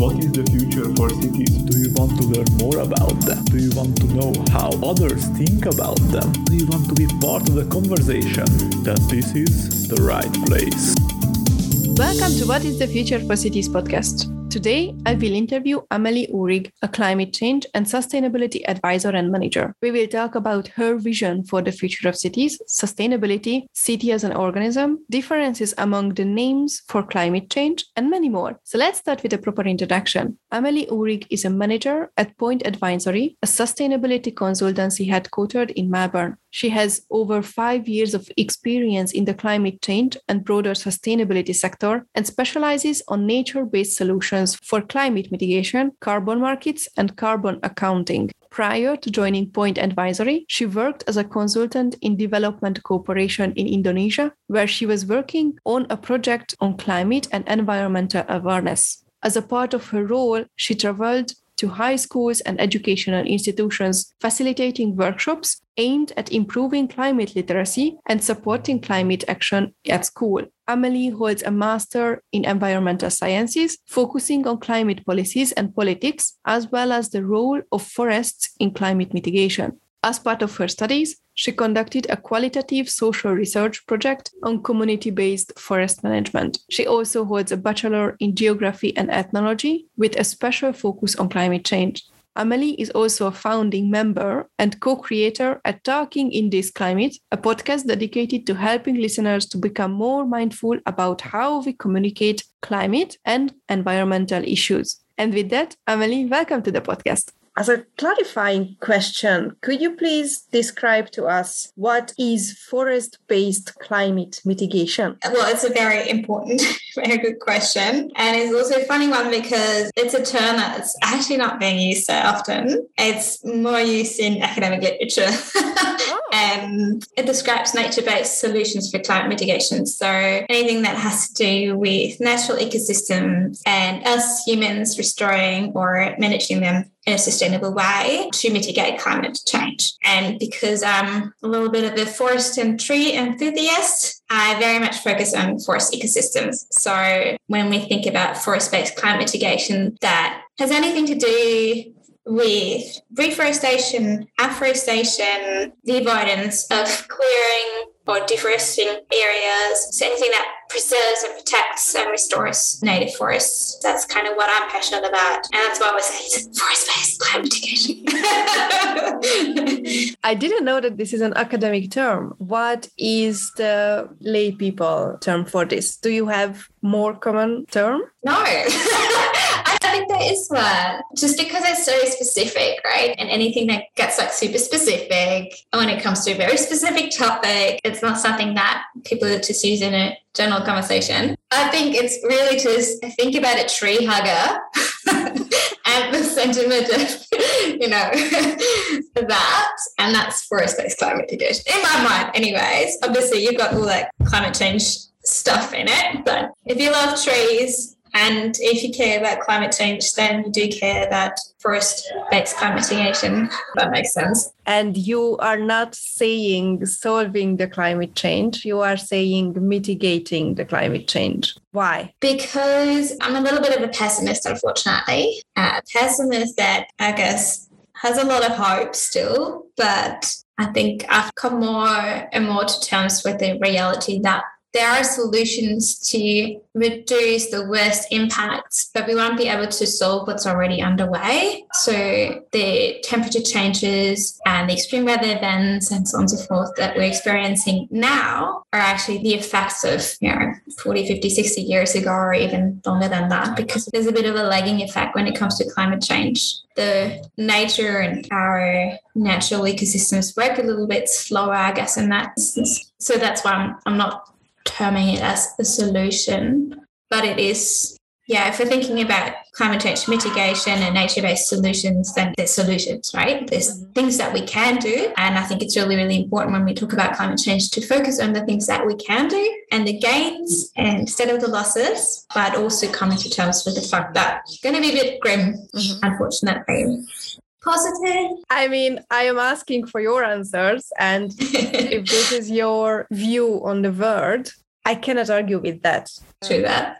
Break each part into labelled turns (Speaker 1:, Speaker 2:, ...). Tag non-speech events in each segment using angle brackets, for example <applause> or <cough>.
Speaker 1: What is the future for cities? Do you want to learn more about them? Do you want to know how others think about them? Do you want to be part of the conversation? Then this is the right place.
Speaker 2: Welcome to What is the Future for Cities podcast. Today, I will interview Amelie Uhrig, a climate change and sustainability advisor and manager. We will talk about her vision for the future of cities, sustainability, city as an organism, differences among the names for climate change, and many more. So let's start with a proper introduction. Amelie Uhrig is a manager at Point Advisory, a sustainability consultancy headquartered in Melbourne. She has over five years of experience in the climate change and broader sustainability sector and specializes on nature based solutions for climate mitigation, carbon markets, and carbon accounting. Prior to joining Point Advisory, she worked as a consultant in development cooperation in Indonesia, where she was working on a project on climate and environmental awareness. As a part of her role, she traveled to high schools and educational institutions, facilitating workshops aimed at improving climate literacy and supporting climate action at school. Amelie holds a master in environmental sciences, focusing on climate policies and politics, as well as the role of forests in climate mitigation. As part of her studies, she conducted a qualitative social research project on community based forest management. She also holds a bachelor in geography and ethnology with a special focus on climate change. Amelie is also a founding member and co creator at Talking in This Climate, a podcast dedicated to helping listeners to become more mindful about how we communicate climate and environmental issues. And with that, Amelie, welcome to the podcast. As a clarifying question, could you please describe to us what is forest based climate mitigation?
Speaker 3: Well, it's a very important, <laughs> very good question. And it's also a funny one because it's a term that's actually not being used so often. It's more used in academic literature. <laughs> Ah. And it describes nature based solutions for climate mitigation. So anything that has to do with natural ecosystems and us humans restoring or managing them in a sustainable way to mitigate climate change. And because I'm a little bit of a forest and tree enthusiast, I very much focus on forest ecosystems. So when we think about forest based climate mitigation, that has anything to do with reforestation, afforestation, the avoidance of clearing or deforesting areas. So anything that preserves and protects and restores native forests. That's kind of what I'm passionate about. And that's why I say it's <laughs> forest-based climate
Speaker 2: mitigation. <laughs> I didn't know that this is an academic term. What is the lay people term for this? Do you have more common term?
Speaker 3: No. <laughs> I think there is one. Just because it's so specific, right? And anything that gets like super specific when it comes to a very specific topic, it's not something that people just use in a general conversation. I think it's really just think about a tree hugger <laughs> and the sentiment of, you know, <laughs> that. And that's forest-based climate mitigation. In my mind, anyways. Obviously, you've got all that climate change stuff in it. But if you love trees, and if you care about climate change, then you do care about forest based climate mitigation. That makes sense.
Speaker 2: And you are not saying solving the climate change, you are saying mitigating the climate change. Why?
Speaker 3: Because I'm a little bit of a pessimist, unfortunately. Uh, a pessimist that I guess has a lot of hope still, but I think I've come more and more to terms with the reality that there are solutions to reduce the worst impacts, but we won't be able to solve what's already underway. So the temperature changes and the extreme weather events and so on and so forth that we're experiencing now are actually the effects of, you know, 40, 50, 60 years ago or even longer than that, because there's a bit of a lagging effect when it comes to climate change. The nature and our natural ecosystems work a little bit slower, I guess, in that instance. So that's why I'm, I'm not terming it as a solution, but it is, yeah, if we're thinking about climate change mitigation and nature based solutions, then there's solutions, right? There's mm-hmm. things that we can do. And I think it's really, really important when we talk about climate change to focus on the things that we can do and the gains instead of the losses, but also coming to terms with the fact that it's going to be a bit grim, mm-hmm. unfortunately positive?
Speaker 2: I mean, I am asking for your answers. And <laughs> if this is your view on the word, I cannot argue with that.
Speaker 3: True that.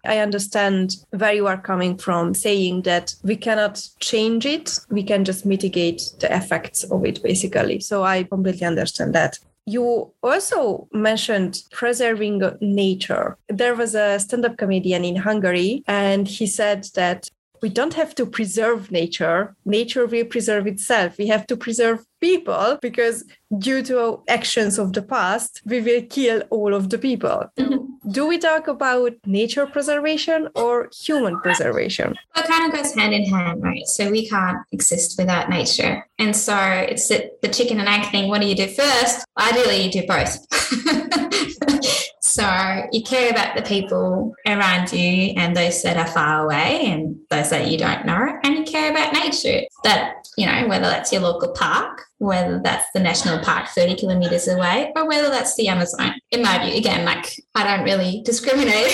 Speaker 3: <laughs>
Speaker 2: I understand where you are coming from, saying that we cannot change it, we can just mitigate the effects of it, basically. So I completely understand that. You also mentioned preserving nature. There was a stand up comedian in Hungary, and he said that we don't have to preserve nature. Nature will preserve itself. We have to preserve people because due to actions of the past, we will kill all of the people. Mm-hmm. Do we talk about nature preservation or human preservation?
Speaker 3: Well, it kind of goes hand in hand, right? So we can't exist without nature. And so it's the, the chicken and egg thing. What do you do first? Ideally, you do both. <laughs> So you care about the people around you and those that are far away and those that you don't know. And you care about nature that, you know, whether that's your local park, whether that's the national park 30 kilometers away, or whether that's the Amazon. In my view, again, like I don't really discriminate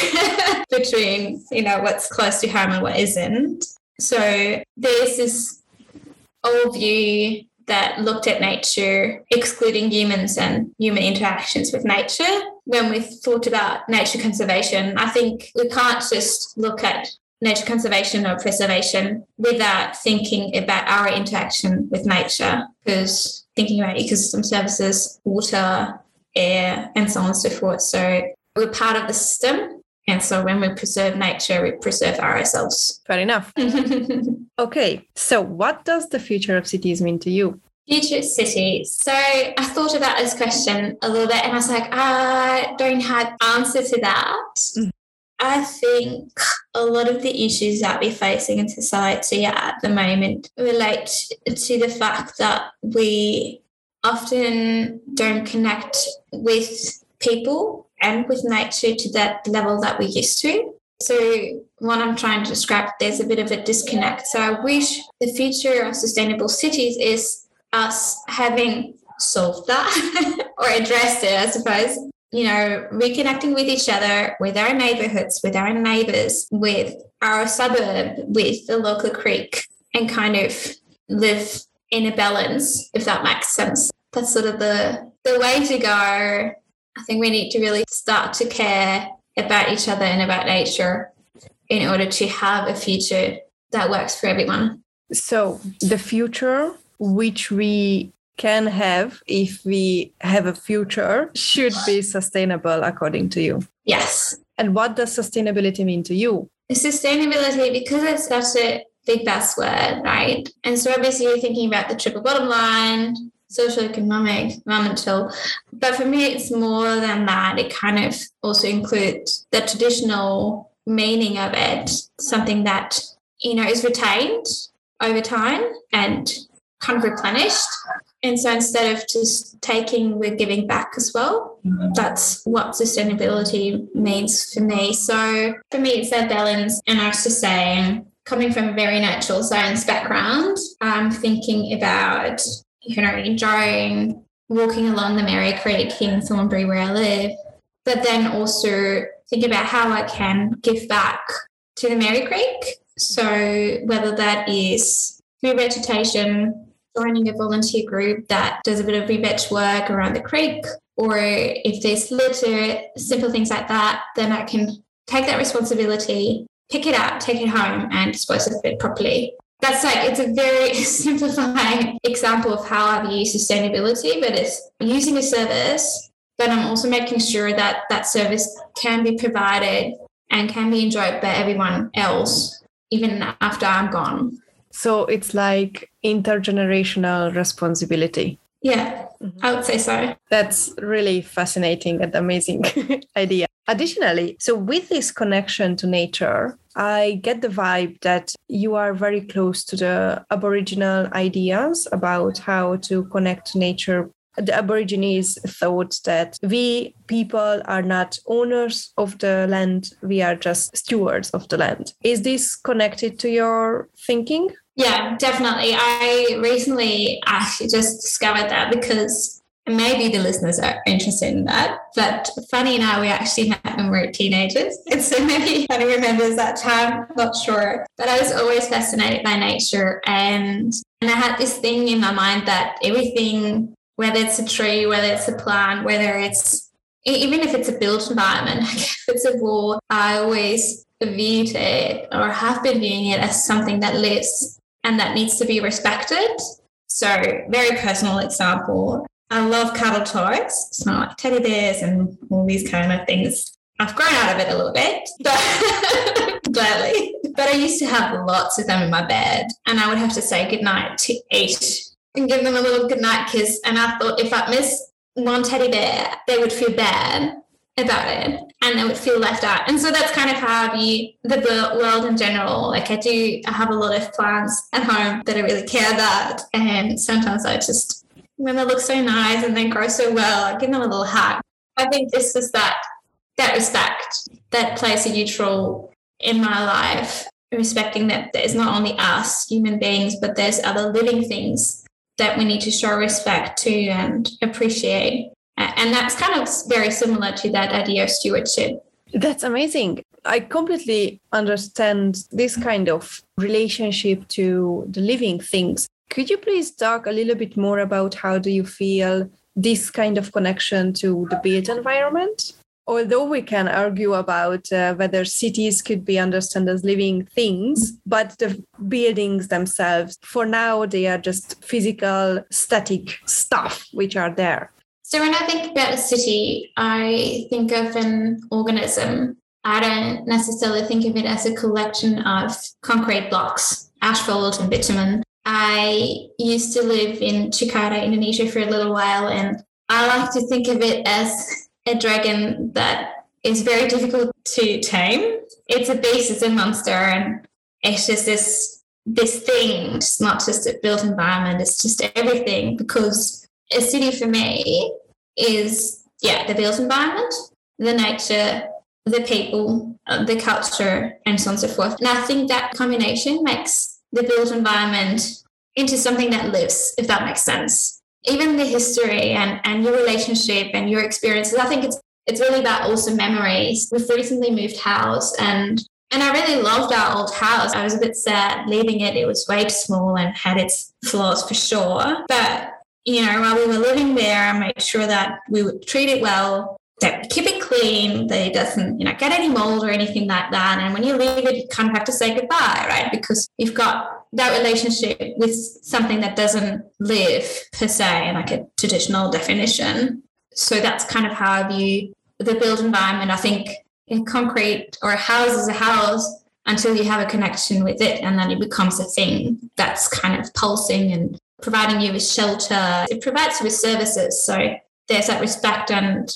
Speaker 3: <laughs> between, you know, what's close to home and what isn't. So there's this old view that looked at nature, excluding humans and human interactions with nature. When we thought about nature conservation, I think we can't just look at nature conservation or preservation without thinking about our interaction with nature, because thinking about ecosystem services, water, air, and so on and so forth. So we're part of the system. And so when we preserve nature, we preserve ourselves.
Speaker 2: Fair enough. <laughs> okay. So what does the future of cities mean to you?
Speaker 3: Future city. So I thought about this question a little bit and I was like, I don't have answer to that. Mm. I think a lot of the issues that we're facing in society at the moment relate to the fact that we often don't connect with people and with nature to that level that we're used to. So, what I'm trying to describe, there's a bit of a disconnect. So, I wish the future of sustainable cities is us having solved that <laughs> or addressed it, I suppose. You know, reconnecting with each other, with our neighborhoods, with our neighbors, with our suburb, with the local creek, and kind of live in a balance, if that makes sense. That's sort of the the way to go. I think we need to really start to care about each other and about nature in order to have a future that works for everyone.
Speaker 2: So the future which we can have if we have a future should be sustainable according to you.
Speaker 3: Yes.
Speaker 2: And what does sustainability mean to you?
Speaker 3: Sustainability because it's such a big buzzword right? And so obviously you're thinking about the triple bottom line social economic environmental but for me it's more than that it kind of also includes the traditional meaning of it something that you know is retained over time and kind of replenished. And so instead of just taking, we're giving back as well. Mm-hmm. That's what sustainability means for me. So for me, it's that balance. And I was just saying, coming from a very natural science background, I'm thinking about, you know, enjoying walking along the Merri Creek in Thornbury where I live, but then also think about how I can give back to the Merri Creek. So whether that is through vegetation, joining a volunteer group that does a bit of re-veg work around the creek, or if there's litter, simple things like that, then I can take that responsibility, pick it up, take it home, and dispose of it properly. That's like it's a very <laughs> simplified example of how I view sustainability, but it's using a service, but I'm also making sure that that service can be provided and can be enjoyed by everyone else, even after I'm gone.
Speaker 2: So it's like intergenerational responsibility.
Speaker 3: Yeah, mm-hmm. I would say so.
Speaker 2: That's really fascinating and amazing <laughs> idea. Additionally, so with this connection to nature, I get the vibe that you are very close to the Aboriginal ideas about how to connect to nature the Aborigines thought that we people are not owners of the land, we are just stewards of the land. Is this connected to your thinking?
Speaker 3: Yeah, definitely. I recently actually just discovered that because maybe the listeners are interested in that. But Fanny and I, we actually met when we were teenagers. <laughs> And so maybe Fanny remembers that time, not sure. But I was always fascinated by nature. And, and I had this thing in my mind that everything whether it's a tree, whether it's a plant, whether it's even if it's a built environment, <laughs> if it's a wall, I always viewed it or have been viewing it as something that lives and that needs to be respected. So, very personal example. I love cuddle toys, so like teddy bears and all these kind of things. I've grown out of it a little bit, but <laughs> gladly. But I used to have lots of them in my bed, and I would have to say goodnight to each and give them a little goodnight kiss. And I thought if I miss one teddy bear, they would feel bad about it and they would feel left out. And so that's kind of how I view the world in general. Like I do, I have a lot of plants at home that I really care about. And sometimes I just, when they look so nice and they grow so well, give them a little hug. I think this is that, that respect that plays a huge role in my life, respecting that there's not only us human beings, but there's other living things that we need to show respect to and appreciate. And that's kind of very similar to that idea of stewardship.
Speaker 2: That's amazing. I completely understand this kind of relationship to the living things. Could you please talk a little bit more about how do you feel this kind of connection to the built environment? although we can argue about uh, whether cities could be understood as living things, but the buildings themselves, for now, they are just physical, static stuff which are there.
Speaker 3: So when I think about a city, I think of an organism. I don't necessarily think of it as a collection of concrete blocks, asphalt and bitumen. I used to live in Jakarta, Indonesia for a little while, and I like to think of it as a dragon that is very difficult to tame. It's a beast, it's a monster, and it's just this this thing. It's not just a built environment. It's just everything. Because a city for me is yeah the built environment, the nature, the people, uh, the culture, and so on and so forth. And I think that combination makes the built environment into something that lives, if that makes sense even the history and, and your relationship and your experiences, I think it's it's really about also memories. We've recently moved house and and I really loved our old house. I was a bit sad leaving it. It was way too small and had its flaws for sure. But you know, while we were living there, I made sure that we would treat it well, keep it clean, that it doesn't, you know, get any mold or anything like that. And when you leave it, you kind of have to say goodbye, right? Because you've got that relationship with something that doesn't live per se in like a traditional definition. So that's kind of how I view the built environment. I think in concrete or a house is a house until you have a connection with it and then it becomes a thing that's kind of pulsing and providing you with shelter. It provides you with services. So there's that respect and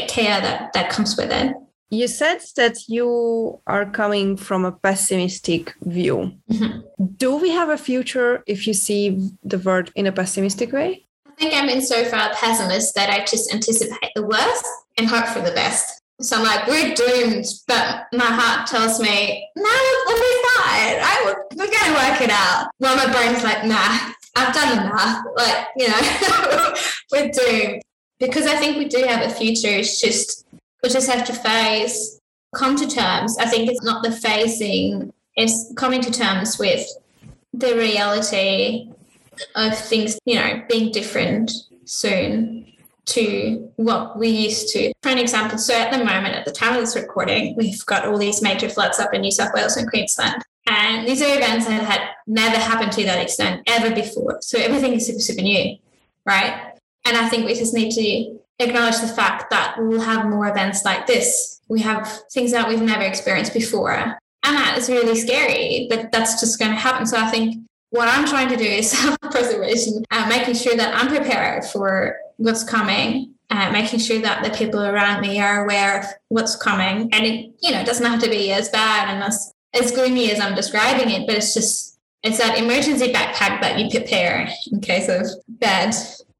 Speaker 3: care that, that comes with it.
Speaker 2: You said that you are coming from a pessimistic view. Mm-hmm. Do we have a future if you see the world in a pessimistic way?
Speaker 3: I think I'm in so far a pessimist that I just anticipate the worst and hope for the best. So I'm like, we're doomed, but my heart tells me, no, we'll be fine. Right? We're, we're going to work it out. Well, my brain's like, nah, I've done enough. Like, you know, <laughs> we're doomed. Because I think we do have a future. It's just we just have to face, come to terms. I think it's not the facing, it's coming to terms with the reality of things, you know, being different soon to what we used to. For an example, so at the moment, at the time of this recording, we've got all these major floods up in New South Wales and Queensland. And these are events that had never happened to that extent ever before. So everything is super, super new, right? And I think we just need to acknowledge the fact that we will have more events like this. We have things that we've never experienced before. And that is really scary, but that's just going to happen. So I think what I'm trying to do is <laughs> self preservation, uh, making sure that I'm prepared for what's coming. Uh, making sure that the people around me are aware of what's coming, and it, you know, it doesn't have to be as bad and as as gloomy as I'm describing it, but it's just it's that emergency backpack that you prepare in case of bad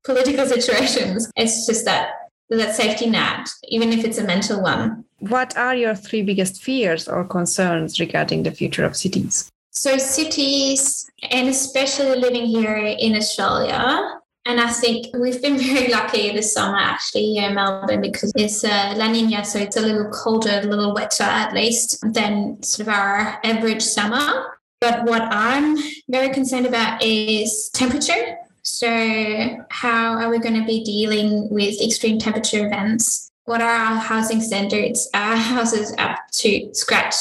Speaker 3: political situations. <laughs> It's just that that safety net, even if it's a mental one.
Speaker 2: What are your three biggest fears or concerns regarding the future of cities?
Speaker 3: So cities, and especially living here in Australia, and I think we've been <laughs> very lucky this summer actually here in Melbourne because it's uh, La Nina, so it's a little colder, a little wetter at least than sort of our average summer. But what I'm very concerned about is temperature. So, how are we going to be dealing with extreme temperature events what are our housing standards? Are houses up to scratch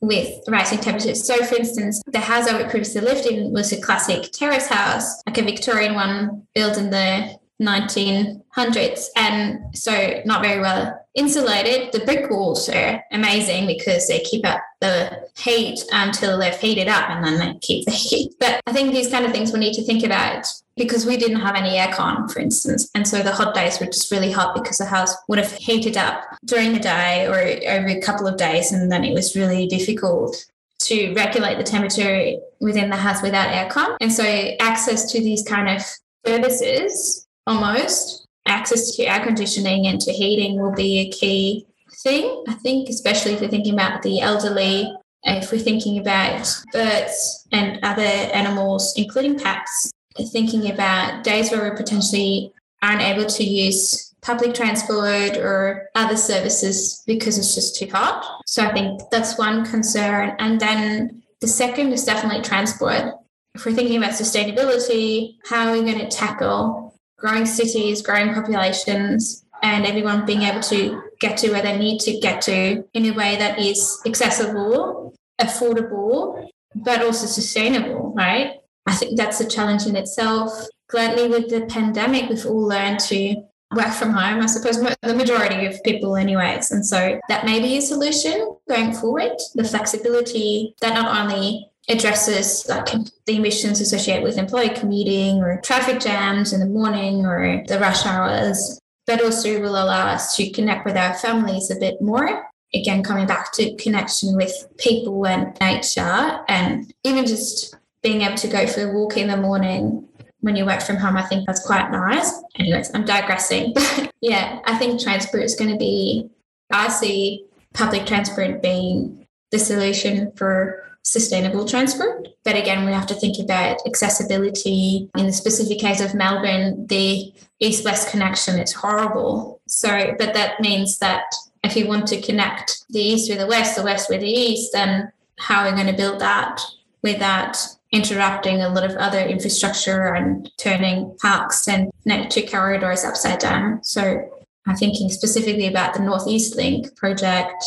Speaker 3: with rising temperatures? So, for instance, the house I previously lived in was a classic terrace house, like a Victorian one built in the 1900s, and so not very well insulated. The brick walls are amazing because they keep up the heat until they've heated up and then they keep the heat. <laughs> But I think these kind of things we need to think about because we didn't have any aircon, for instance. And so the hot days were just really hot because the house would have heated up during the day or over a couple of days. And then it was really difficult to regulate the temperature within the house without aircon. And so access to these kind of services almost access to air conditioning and to heating will be a key thing. I think, especially if we're thinking about the elderly, if we're thinking about birds and other animals, including pets, thinking about days where we potentially aren't able to use public transport or other services because it's just too hot. So I think that's one concern. And then the second is definitely transport. If we're thinking about sustainability, how are we going to tackle growing cities, growing populations, and everyone being able to get to where they need to get to in a way that is accessible, affordable, but also sustainable, right? I think that's a challenge in itself. Gladly, with the pandemic, we've all learned to work from home, I suppose the majority of people, anyways. And so that may be a solution going forward. The flexibility that not only addresses like the emissions associated with employee commuting or traffic jams in the morning or the rush hours, but also will allow us to connect with our families a bit more. Again, coming back to connection with people and nature, and even just being able to go for a walk in the morning when you work from home, I think that's quite nice. Anyways, I'm digressing. But <laughs> yeah, I think transport is going to be, I see public transport being the solution for sustainable transport. But again, we have to think about accessibility. In the specific case of Melbourne, the east west connection is horrible. So, but that means that if you want to connect the east with the west, the west with the east, then how are we going to build that without interrupting a lot of other infrastructure and turning parks and nature corridors upside down? So, I'm thinking specifically about the Northeast Link project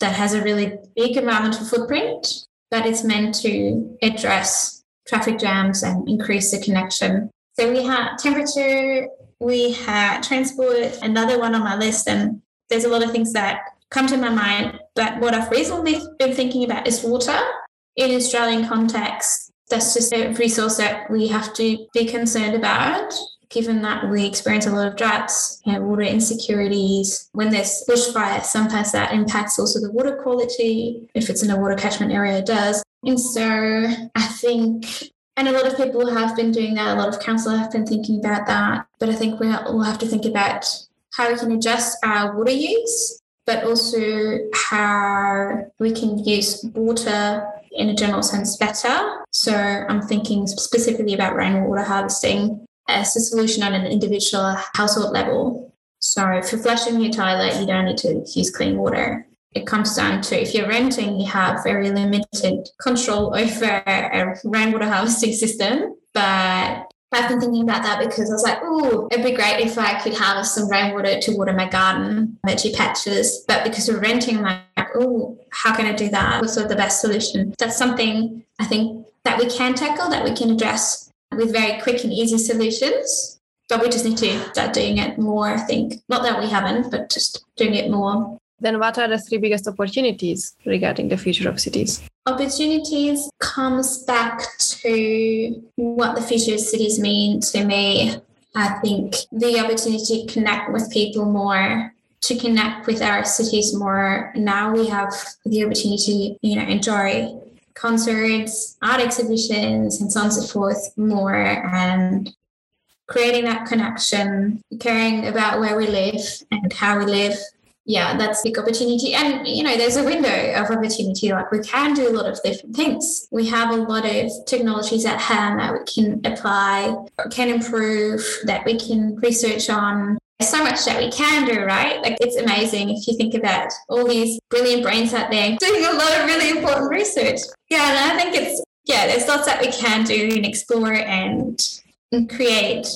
Speaker 3: that has a really big environmental footprint that is meant to address traffic jams and increase the connection. So we had temperature, we had transport, another one on my list, and there's a lot of things that come to my mind. But what I've recently been thinking about is water in Australian context. That's just a resource that we have to be concerned about given that we experience a lot of droughts and water insecurities. When there's bushfire, sometimes that impacts also the water quality. If it's in a water catchment area, it does. And so I think, and a lot of people have been doing that, a lot of council have been thinking about that. But I think we'll have to think about how we can adjust our water use, but also how we can use water in a general sense better. So I'm thinking specifically about rainwater harvesting as a solution on an individual household level. So for flushing your toilet, you don't need to use clean water. It comes down to if you're renting, you have very limited control <laughs> over a rainwater harvesting system. But I've been thinking about that because I was like, oh, it'd be great if I could harvest some rainwater to water my garden, veggie patches. But because we're renting, I'm like, oh, how can I do that? What's sort of the best solution? That's something I think that we can tackle, that we can address with very quick and easy solutions. But we just need to start doing it more, I think. Not that we haven't, but just doing it more.
Speaker 2: Then what are the three biggest opportunities regarding the future of cities?
Speaker 3: Opportunities comes back to what the future of cities mean to me. I think the opportunity to connect with people more, to connect with our cities more. Now we have the opportunity you know, enjoy concerts, art exhibitions, and so on and so forth more, and creating that connection, caring about where we live and how we live. Yeah, that's big opportunity. And, you know, there's a window of opportunity. Like we can do a lot of different things. We have a lot of technologies at hand that we can apply, can improve, that we can research on there's so much that we can do, right? Like it's amazing if you think about all these brilliant brains out there doing a lot of really important research. Yeah, and I think it's yeah, there's lots that we can do and explore and, create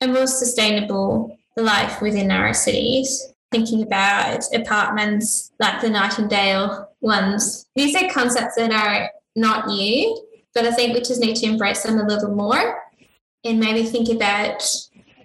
Speaker 3: a more sustainable life within our cities. thinking about apartments like the Nightingale ones. These are concepts that are not new, but I think we just need to embrace them a little more and maybe think about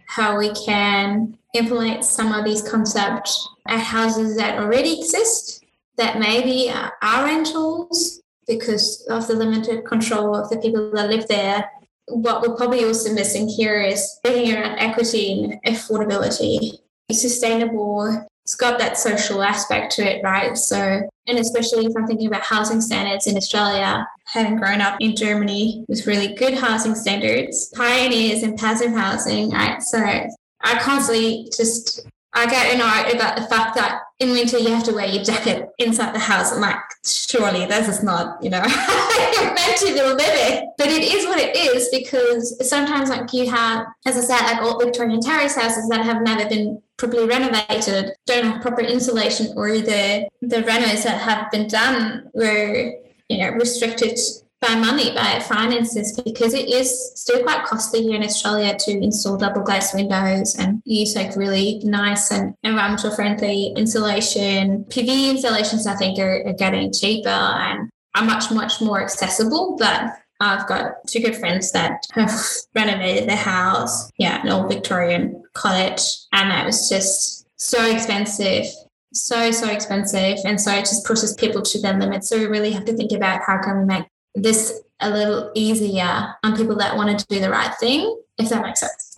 Speaker 3: how we can implement some of these concepts at houses that already exist that maybe are rentals because of the limited control of the people that live there. What we're probably also missing here is thinking around equity and affordability. Sustainable, it's got that social aspect to it, right? So, and especially if I'm thinking about housing standards in Australia, having grown up in Germany with really good housing standards, pioneers in passive housing, right? So I constantly just I get annoyed about the fact that in winter you have to wear your jacket inside the house. I'm like, surely this is not, you know, meant to be living. But it is what it is because sometimes like you have, as I said, like old Victorian terrace houses that have never been properly renovated, don't have proper insulation, or the the renos that have been done were, you know, restricted by money, by finances, because it is still quite costly here in Australia to install double glass windows and use like really nice and environmental friendly insulation. PV installations, I think, are, are getting cheaper and are much, much more accessible. But I've got two good friends that have <laughs> renovated their house, yeah, an old Victorian cottage, and that was just so expensive so so expensive and so it just pushes people to their limits so we really have to think about how can we make this a little easier on people that want to do the right thing, if that makes sense.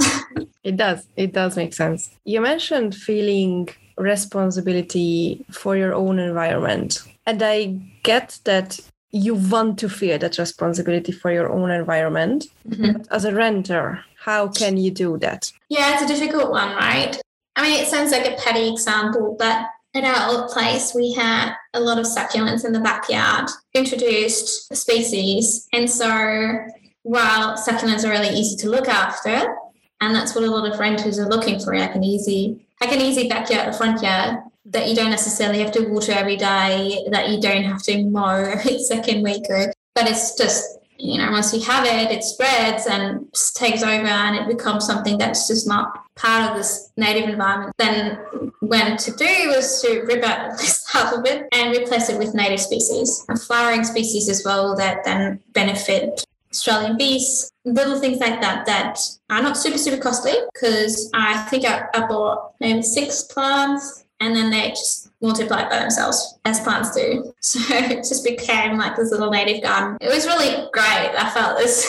Speaker 3: <laughs>
Speaker 2: it does. It does make sense. You mentioned feeling responsibility for your own environment. And I get that you want to feel that responsibility for your own environment. Mm-hmm. As a renter, how can you do that?
Speaker 3: Yeah, it's a difficult one, right? I mean, it sounds like a petty example, but at our old place, we had a lot of succulents in the backyard, introduced species. And so while succulents are really easy to look after, and that's what a lot of renters are looking for, like an easy, like an easy backyard or front yard that you don't necessarily have to water every day, that you don't have to mow <laughs> every second week, or, but it's just you know, once you have it, it spreads and takes over and it becomes something that's just not part of this native environment. Then when to do was to rip out <laughs> of it and replace it with native species and flowering species as well that then benefit Australian bees, little things like that that are not super, super costly because I think I, I bought maybe six plants and then they just multiply by themselves as plants do. <laughs> So it just became like this little native garden. It was really great. I felt this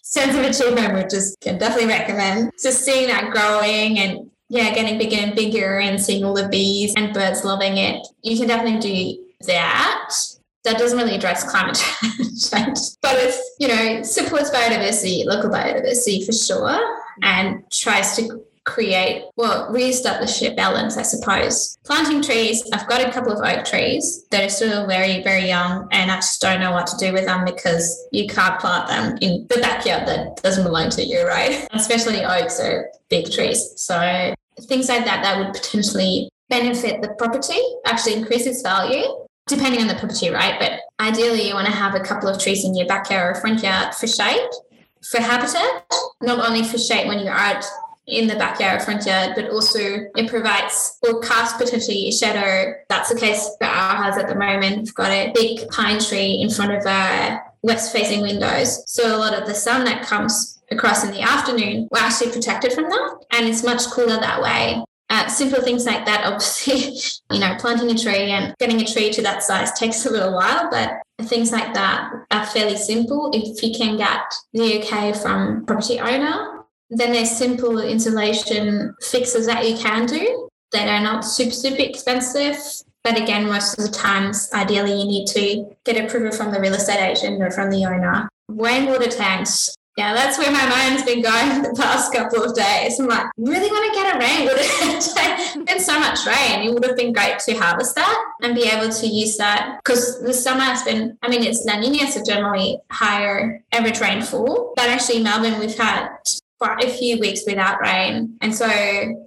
Speaker 3: <laughs> sense of achievement, which is can definitely recommend. Just seeing that growing and yeah, getting bigger and bigger and seeing all the bees and birds loving it. You can definitely do that. That doesn't really address climate <laughs> change, but it's, you know, supports biodiversity, local biodiversity for sure, and tries to create, well, re-establish a balance, I suppose. Planting trees, I've got a couple of oak trees that are still very, very young, and I just don't know what to do with them because you can't plant them in the backyard that doesn't belong to you, right? <laughs> Especially oaks are big trees. So things like that that would potentially benefit the property, actually increase its value. Depending on the property, right? But ideally, you want to have a couple of trees in your backyard or front yard for shade, for habitat, not only for shade when you're out in the backyard, front yard, but also it provides or casts potentially a shadow. That's the case for our house at the moment. We've got a big pine tree in front of our west facing windows. So a lot of the sun that comes across in the afternoon, we're actually protected from that. And it's much cooler that way. Uh, simple things like that, obviously, <laughs> you know, planting a tree and getting a tree to that size takes a little while, but things like that are fairly simple if you can get the okay from property owner then there's simple insulation fixes that you can do that are not super, super expensive. But again, most of the times, ideally, you need to get approval from the real estate agent or from the owner. Rainwater tanks. Yeah, that's where my mind's been going <laughs> the past couple of days. I'm like, really want to get a rainwater <laughs> tank? Been so much rain. It would have been great to harvest that and be able to use that because the summer has been, I mean, it's La Nina, so generally higher average rainfall. But actually, Melbourne, we've had quite a few weeks without rain. And so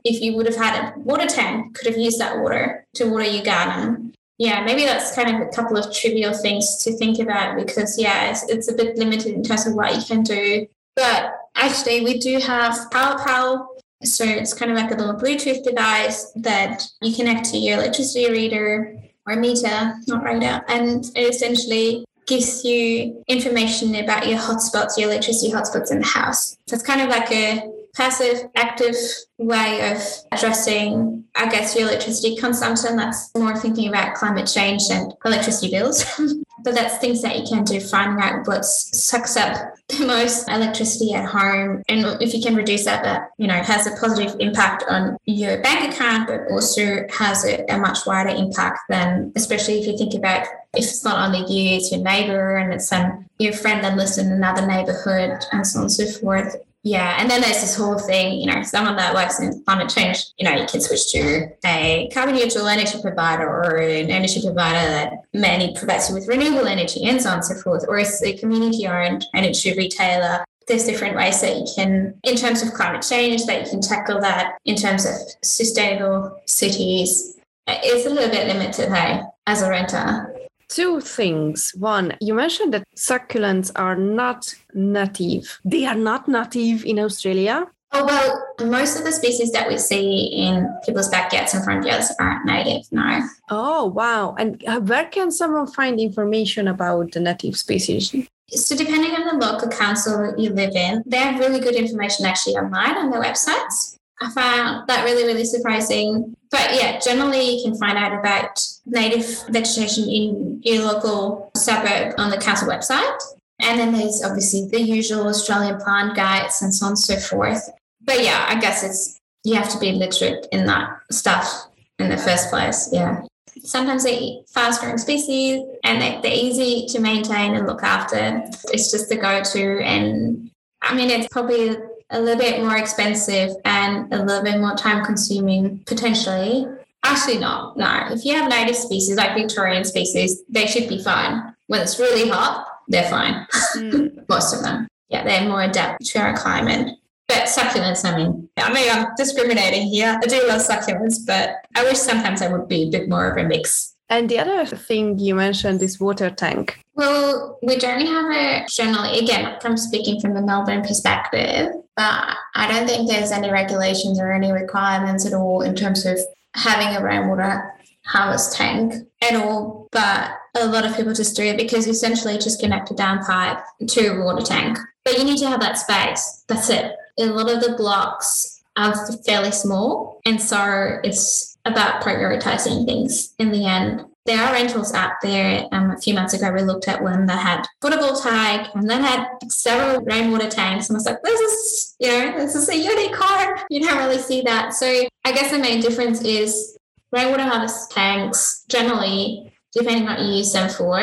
Speaker 3: if you would have had a water tank, could have used that water to water your garden. Yeah, maybe that's kind of a couple of trivial things to think about because yeah, it's, it's a bit limited in terms of what you can do. But actually we do have Powerpal So it's kind of like a little Bluetooth device that you connect to your electricity reader or meter, not reader, and it essentially gives you information about your hotspots, your electricity hotspots in the house. So it's kind of like a passive, active way of addressing, I guess, your electricity consumption. That's more thinking about climate change and electricity bills. <laughs> but that's things that you can do, finding out what sucks up the most electricity at home. And if you can reduce that, that, you know, has a positive impact on your bank account, but also has a, a much wider impact than, especially if you think about if it's not only you, it's your neighbor and it's um, your friend that lives in another neighborhood and so on and so forth. Yeah, and then there's this whole thing, you know, someone that works in climate change, you know, you can switch to a carbon neutral energy provider or an energy provider that mainly provides you with renewable energy and so on and so forth, or it's a community owned energy retailer. There's different ways that you can, in terms of climate change, that you can tackle that in terms of sustainable cities. It's a little bit limited, hey, as a renter
Speaker 2: two things. One, you mentioned that succulents are not native. They are not native in Australia.
Speaker 3: Oh, well, most of the species that we see in people's backyards and front yards aren't native, no.
Speaker 2: Oh, wow. And uh, where can someone find information about the native species?
Speaker 3: So, depending on the local council that you live in, they have really good information actually online on their websites. I found that really, really surprising. But yeah, generally you can find out about native vegetation in your local suburb on the council website. And then there's obviously the usual Australian plant guides and so on and so forth. But yeah, I guess it's you have to be literate in that stuff in the first place. Yeah. Sometimes they eat fast growing species and they, they're easy to maintain and look after. It's just the go to. And I mean, it's probably a little bit more expensive and a little bit more time consuming potentially. Actually, not. no. If you have native species like Victorian species, they should be fine. When it's really hot, they're fine. Mm. <laughs> Most of them. Yeah, they're more adapted to our climate. But succulents, I mean, I mean, I'm discriminating here. I do love succulents, but I wish sometimes I would be a bit more of a mix.
Speaker 2: And the other thing you mentioned is water tank.
Speaker 3: Well, we don't have a generally, again, from speaking from the Melbourne perspective, but I don't think there's any regulations or any requirements at all in terms of having a rainwater harvest tank at all. But a lot of people just do it because essentially just connect a downpipe to a water tank. But you need to have that space. That's it. A lot of the blocks are fairly small. And so it's about prioritizing things in the end there are rentals out there. Um, a few months ago, we looked at one that had photovoltaic and then had several rainwater tanks. And I was like, this is, you know, this is a unicorn. You don't really see that. So I guess the main difference is rainwater harvest tanks generally, depending on what you use them for,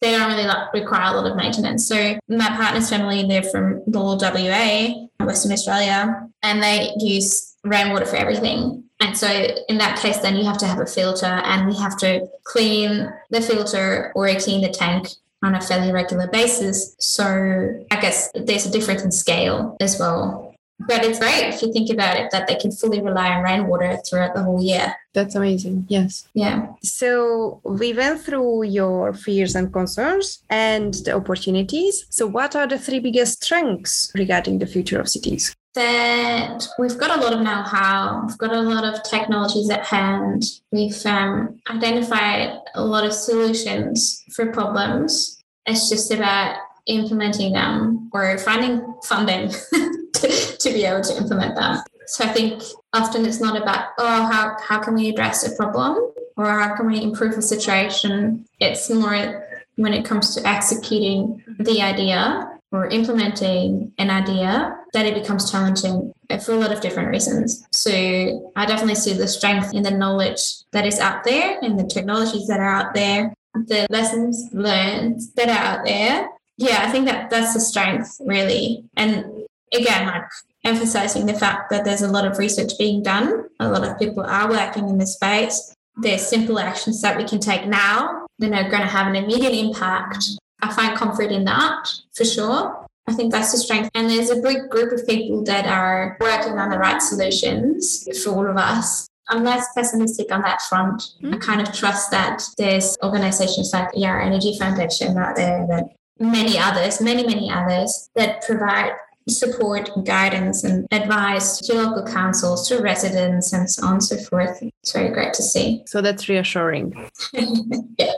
Speaker 3: they don't really like, require a lot of maintenance. So my partner's family, they're from Lowell, WA, Western Australia, and they use rainwater for everything. And so in that case, then you have to have a filter and we have to clean the filter or clean the tank on a fairly regular basis. So I guess there's a difference in scale as well. But it's great if you think about it that they can fully rely on rainwater throughout the whole year.
Speaker 2: That's amazing. Yes.
Speaker 3: Yeah.
Speaker 2: So we went through your fears and concerns and the opportunities. So, what are the three biggest strengths regarding the future of cities?
Speaker 3: That we've got a lot of know-how, we've got a lot of technologies at hand, we've um, identified a lot of solutions for problems. It's just about implementing them or finding funding <laughs> to, to be able to implement them. So I think often it's not about, oh, how, how can we address a problem or how can we improve a situation? It's more when it comes to executing the idea or implementing an idea that it becomes challenging for a lot of different reasons. So I definitely see the strength in the knowledge that is out there and the technologies that are out there, the lessons learned that are out there. Yeah, I think that that's the strength really. And again, like emphasizing the fact that there's a lot of research being done. A lot of people are working in this space. There's simple actions that we can take now that are going to have an immediate impact I find comfort in that for sure. I think that's the strength. And there's a big group of people that are working on the right solutions for all of us. I'm less pessimistic on that front. Mm-hmm. I kind of trust that there's organizations like ER Energy Foundation out there that many others, many, many others that provide support and guidance and advice to local councils, to residents, and so on and so forth. It's very great to see.
Speaker 2: So that's reassuring. <laughs>
Speaker 3: yeah.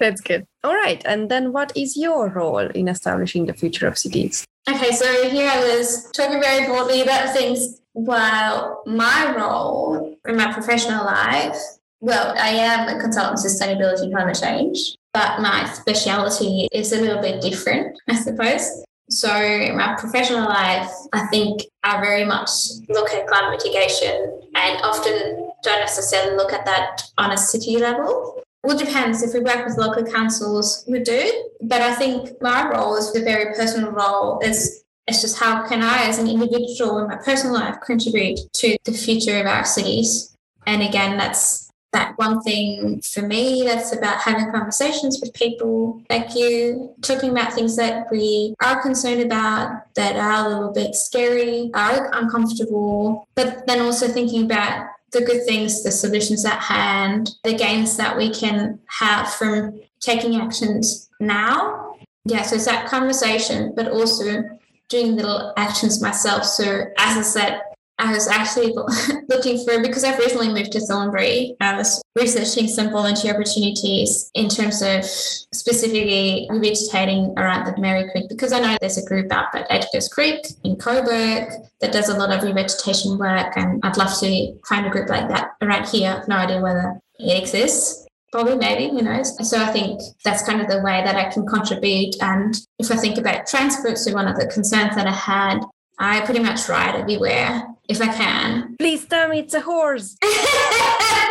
Speaker 2: That's good. All right. And then what is your role in establishing the future of cities?
Speaker 3: Okay, so here I was talking very broadly about things while my role in my professional life, well, I am a consultant sustainability and climate change, but my speciality is a little bit different, I suppose. So, in my professional life, I think I very much look at climate mitigation and often don't necessarily look at that on a city level. Well, it depends. If we work with local councils, we do. But I think my role is a very personal role. Is it's just how can I, as an individual in my personal life, contribute to the future of our cities? And again, that's that one thing for me that's about having conversations with people like you, talking about things that we are concerned about, that are a little bit scary, are uncomfortable, but then also thinking about the good things, the solutions at hand, the gains that we can have from taking actions now. Yeah, so it's that conversation, but also doing little actions myself. So, as I said, I was actually <laughs> looking for because I've recently moved to Thornbury. I was researching some volunteer opportunities in terms of specifically revegetating around the Merri Creek because I know there's a group up at Edgar's Creek in Coburg that does a lot of revegetation work, and I'd love to find a group like that around here. No idea whether it exists. Probably, maybe, who knows? So I think that's kind of the way that I can contribute. And if I think about transport, so one of the concerns that I had I pretty much ride everywhere if I can.
Speaker 2: Please tell me it's a horse.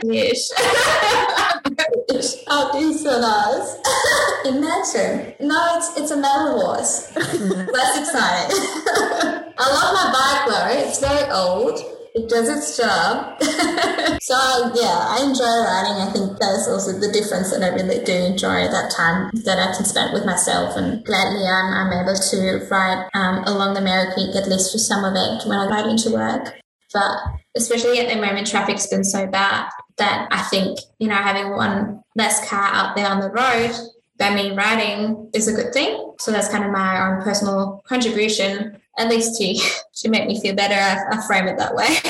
Speaker 3: yes. oh, these so nice. <laughs> Imagine. No, it's it's a metal horse. <laughs> Less exciting. <laughs> I love my bike though. It's very old it does its job. so yeah, I enjoy riding. I think that's also the difference that I really do enjoy that time that I can spend with myself. And gladly, I'm, I'm able to ride um, along the Merri Creek at least for some of it when I'm ride into work. But especially at the moment, traffic's been so bad that I think you know having one less car out there on the road by me riding is a good thing. So that's kind of my own personal contribution at least to <laughs> to make me feel better. I, I frame it that way. <laughs>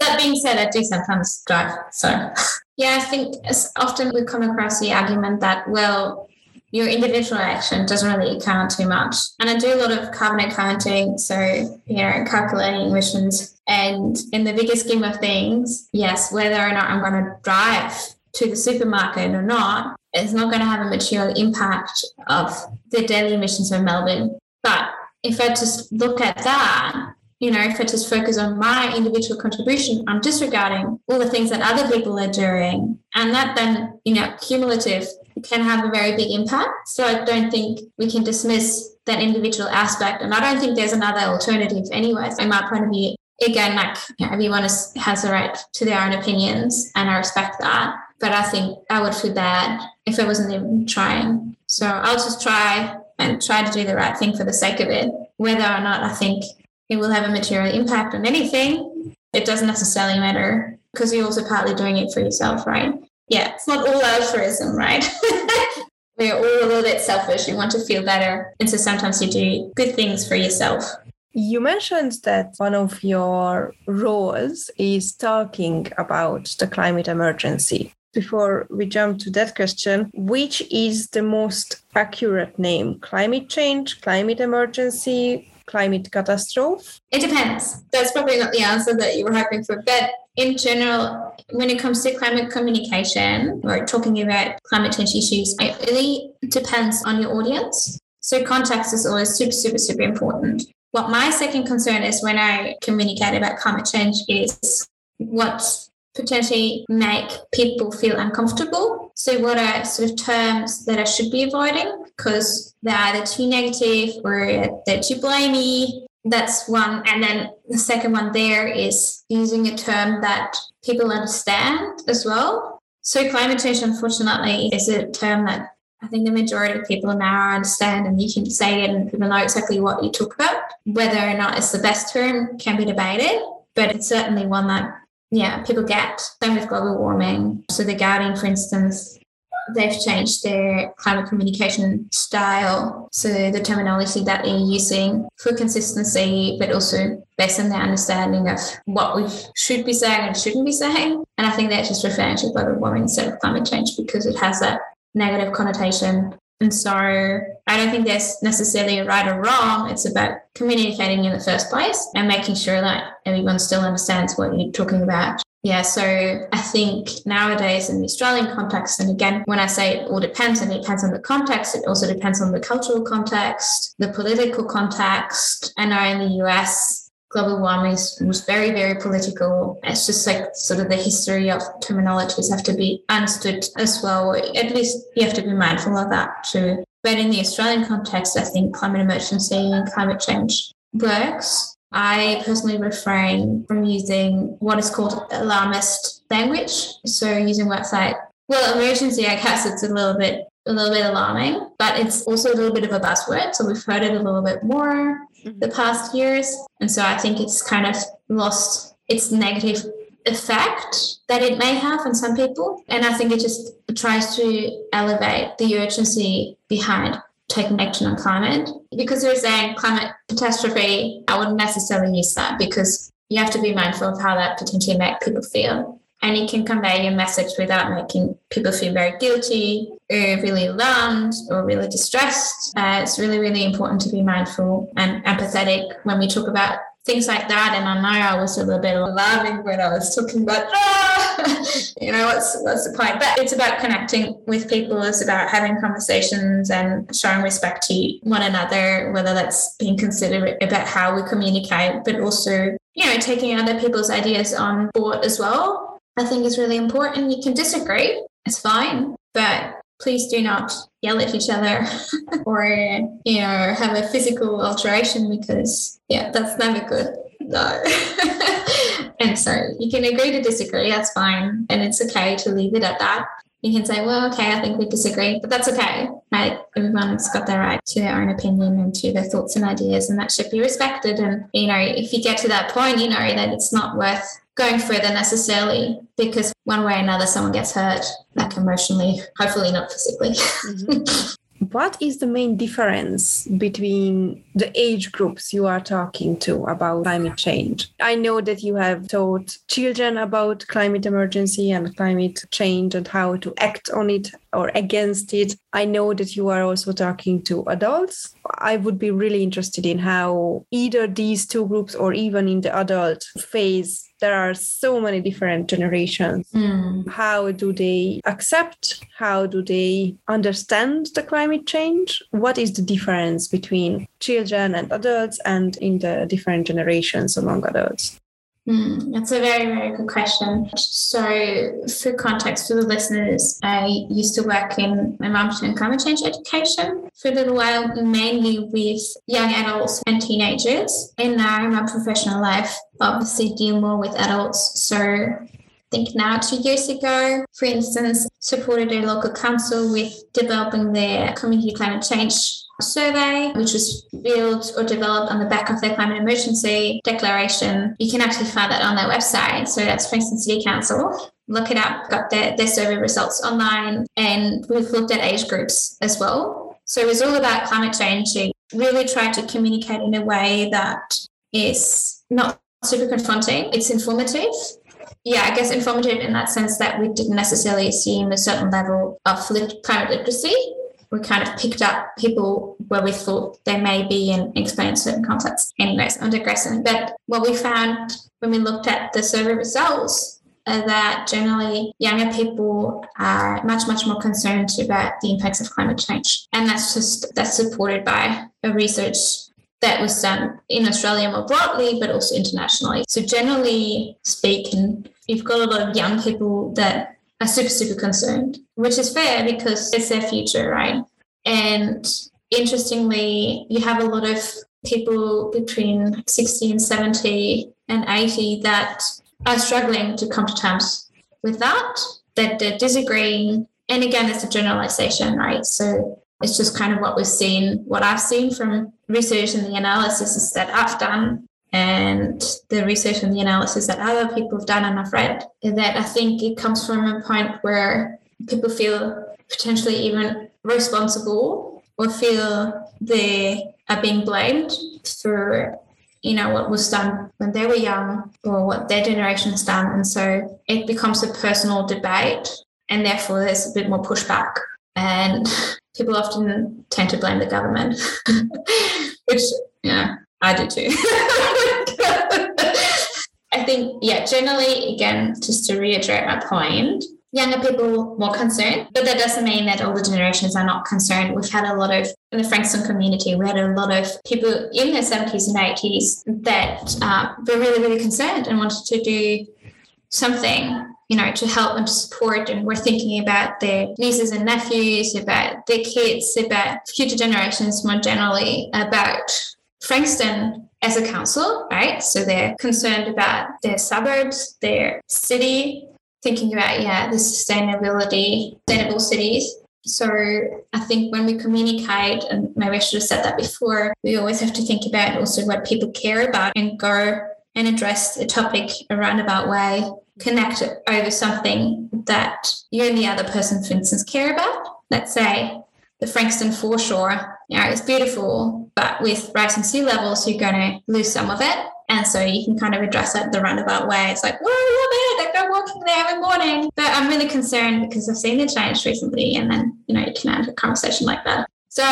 Speaker 3: that being said, I do sometimes drive. So <laughs> yeah, I think often we come across the argument that well, your individual action doesn't really count too much. And I do a lot of carbon accounting, so you know, calculating emissions. And in the bigger scheme of things, yes, whether or not I'm going to drive to the supermarket or not, it's not going to have a material impact of the daily emissions of Melbourne. But if I just look at that, you know, if I just focus on my individual contribution, I'm disregarding all the things that other people are doing. And that then, you know, cumulative can have a very big impact. So I don't think we can dismiss that individual aspect. And I don't think there's another alternative anyway. So in my point of view, again, like you know, everyone is, has the right to their own opinions and I respect that. But I think I would feel bad if I wasn't even trying. So I'll just try and try to do the right thing for the sake of it. Whether or not I think it will have a material impact on anything, it doesn't necessarily matter because you're also partly doing it for yourself, right? Yeah, it's not all altruism, right? <laughs> We're all a little bit selfish. You want to feel better. And so sometimes you do good things for yourself.
Speaker 2: You mentioned that one of your roles is talking about the climate emergency before we jump to that question, which is the most accurate name? Climate change, climate emergency, climate catastrophe?
Speaker 3: It depends. That's probably not the answer that you were hoping for. But in general, when it comes to climate communication or talking about climate change issues, it really depends on your audience. So context is always super, super, super important. What my second concern is when I communicate about climate change is what potentially make people feel uncomfortable. So, what are sort of terms that I should be avoiding because they're either too negative or they're too blamey? That's one. And then the second one there is using a term that people understand as well. So, climate change, unfortunately, is a term that I think the majority of people now understand, and you can say it and people know exactly what you talk about. Whether or not it's the best term can be debated, but it's certainly one that yeah, people get. Same with global warming. So the Guardian, for instance, they've changed their climate communication style. So the terminology that they're using for consistency, but also based on their understanding of what we should be saying and shouldn't be saying. And I think that's just referring to global warming instead of climate change because it has that negative connotation. And so I don't think there's necessarily a right or wrong. It's about communicating in the first place and making sure that everyone still understands what you're talking about. Yeah, so I think nowadays in the Australian context, and again, when I say it all depends, and it depends on the context, it also depends on the cultural context, the political context. I know in the US, global warming was very, very political. It's just like sort of the history of terminologies have to be understood as well. At least you have to be mindful of that too. But in the Australian context, I think climate emergency and climate change works I personally refrain from using what is called alarmist language. So using words like, well, emergency, I guess it's a little bit a little bit alarming, but it's also a little bit of a buzzword. So we've heard it a little bit more mm-hmm. the past years. And so I think it's kind of lost its negative effect that it may have on some people. And I think it just tries to elevate the urgency behind taking action on climate. Because they're saying climate catastrophe, I wouldn't necessarily use that because you have to be mindful of how that potentially make people feel. And you can convey your message without making people feel very guilty or really alarmed or really distressed. Uh, it's really, really important to be mindful and empathetic when we talk about things like that. And I know I was a little bit alarming when I was talking about, ah! <laughs> you know, what's what's the point? But it's about connecting with people. It's about having conversations and showing respect to one another, whether that's being considerate about how we communicate, but also, you know, taking other people's ideas on board as well. I think is really important. You can disagree. It's fine. But please do not yell at each other <laughs> or you know have a physical alteration because yeah that's never good no <laughs> and so you can agree to disagree that's fine and it's okay to leave it at that you can say well okay i think we disagree but that's okay. Right everyone's got their right to their own opinion and to their thoughts and ideas and that should be respected. And you know if you get to that point you know that it's not worth going further necessarily because one way or another someone gets hurt like emotionally hopefully not physically. Mm-hmm. <laughs>
Speaker 2: what is the main difference between the age groups you are talking to about climate change? I know that you have taught children about climate emergency and climate change and how to act on it or against it. I know that you are also talking to adults. I would be really interested in how either these two groups or even in the adult phase there are so many different generations. Mm. How do they accept? How do they understand the climate change? What is the difference between children and adults and in the different generations among adults?
Speaker 3: Mm, that's a very, very good question. So, for context for the listeners, I used to work in environment and climate change education for a little while, mainly with young adults and teenagers. And now, in my professional life, obviously deal more with adults. So, I think now two years ago, for instance, supported a local council with developing their community climate change survey, which was built or developed on the back of their climate emergency declaration. You can actually find that on their website. So that's Frankston City Council. Look it up, got their, their survey results online, and we've looked at age groups as well. So it was all about climate change. We really tried to communicate in a way that is not super confronting, it's informative yeah, I guess informative in that sense that we didn't necessarily assume a certain level of climate literacy we kind of picked up people where we thought they may be and explained certain concepts anyways on digressing. But what we found when we looked at the survey results that generally younger people are much, much more concerned about the impacts of climate change. And that's just that's supported by a research that was done in Australia more broadly, but also internationally. So generally speaking, you've got a lot of young people that are super, super concerned, which is fair because it's their future, right? And interestingly, you have a lot of people between 60 and 70 and 80 that are struggling to come to terms with that, that they're disagreeing. And again, it's a generalization, right? So it's just kind of what we've seen, what I've seen from research and the analysis that I've done and the research and the analysis that other people have done and I've read, that I think it comes from a point where people feel potentially even responsible or feel they are being blamed for you know what was done when they were young or what their generation has done. And so it becomes a personal debate and therefore there's a bit more pushback. And <laughs> people often tend to blame the government <laughs> which yeah i do too <laughs> i think yeah generally again just to reiterate my point younger people more concerned, but that doesn't mean that older generations are not concerned. We've had a lot of, in the Frankston community, we had a lot of people in their 70s and 80s that uh, were really, really concerned and wanted to do something you know, to help and support. And we're thinking about their nieces and nephews, about their kids, about future generations more generally, about Frankston as a council, right? So they're concerned about their suburbs, their city, thinking about yeah the sustainability sustainable cities so i think when we communicate and maybe i should have said that before we always have to think about also what people care about and go and address the topic a roundabout way connect over something that you and the other person for instance care about let's say the frankston foreshore you know it's beautiful but with rising sea levels you're going to lose some of it and so you can kind of address it the roundabout way. It's like, well, I love it. I go walking there every morning. But I'm really concerned because I've seen the change recently. And then, you know, you can have a conversation like that. So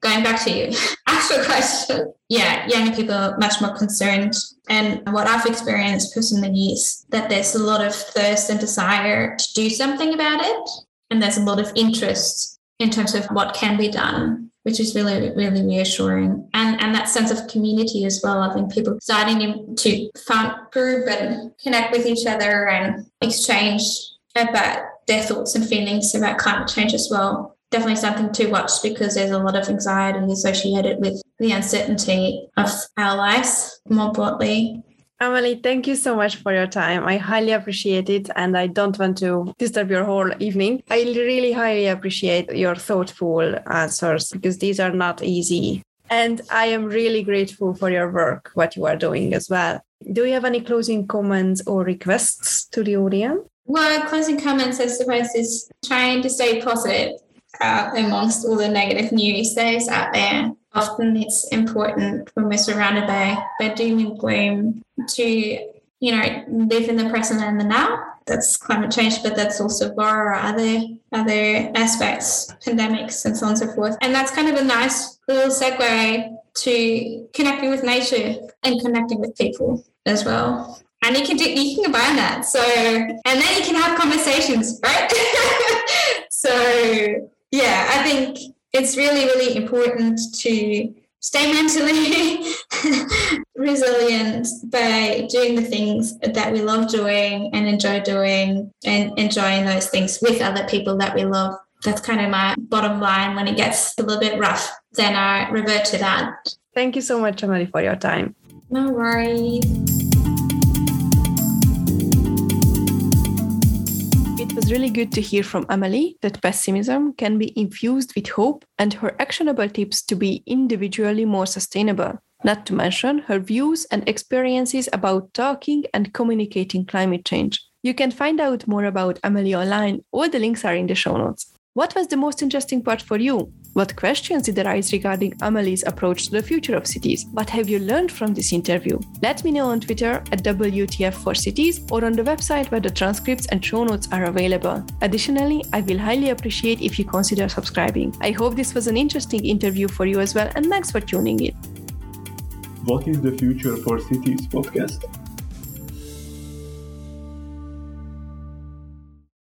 Speaker 3: going back to you, <laughs> actual question. Yeah, younger people are much more concerned. And what I've experienced personally is that there's a lot of thirst and desire to do something about it. And there's a lot of interest in terms of what can be done which is really, really reassuring. And, and that sense of community as well. I think people starting to find group and connect with each other and exchange about their thoughts and feelings about climate change as well. Definitely something to watch because there's a lot of anxiety associated with the uncertainty of our lives more broadly.
Speaker 2: Amalie, thank you so much for your time. I highly appreciate it, and I don't want to disturb your whole evening. I really highly appreciate your thoughtful answers because these are not easy. And I am really grateful for your work, what you are doing as well. Do you have any closing comments or requests to the audience?
Speaker 3: Well, closing comments, I suppose, is trying to stay positive uh, amongst all the negative news that is out there often it's important when we're surrounded by, by doom and gloom to, you know, live in the present and the now. That's climate change, but that's also war or other other aspects, pandemics and so on and so forth. And that's kind of a nice little segue to connecting with nature and connecting with people as well. And you can do you can combine that. So and then you can have conversations, right? <laughs> so yeah, I think it's really, really important to stay mentally <laughs> resilient by doing the things that we love doing and enjoy doing and enjoying those things with other people that we love. That's kind of my bottom line. When it gets a little bit rough, then I revert to that.
Speaker 2: Thank you so much, Amalie, for your time.
Speaker 3: No worries.
Speaker 2: Was really good to hear from Amalie that pessimism can be infused with hope and her actionable tips to be individually more sustainable, not to mention her views and experiences about talking and communicating climate change. You can find out more about Amalie online. All the links are in the show notes. What was the most interesting part for you? What questions did arise regarding Amalie's approach to the future of cities? What have you learned from this interview? Let me know on Twitter at WTF4Cities or on the website where the transcripts and show notes are available. Additionally, I will highly appreciate if you consider subscribing. I hope this was an interesting interview for you as well, and thanks for tuning in.
Speaker 1: What is the Future for Cities podcast?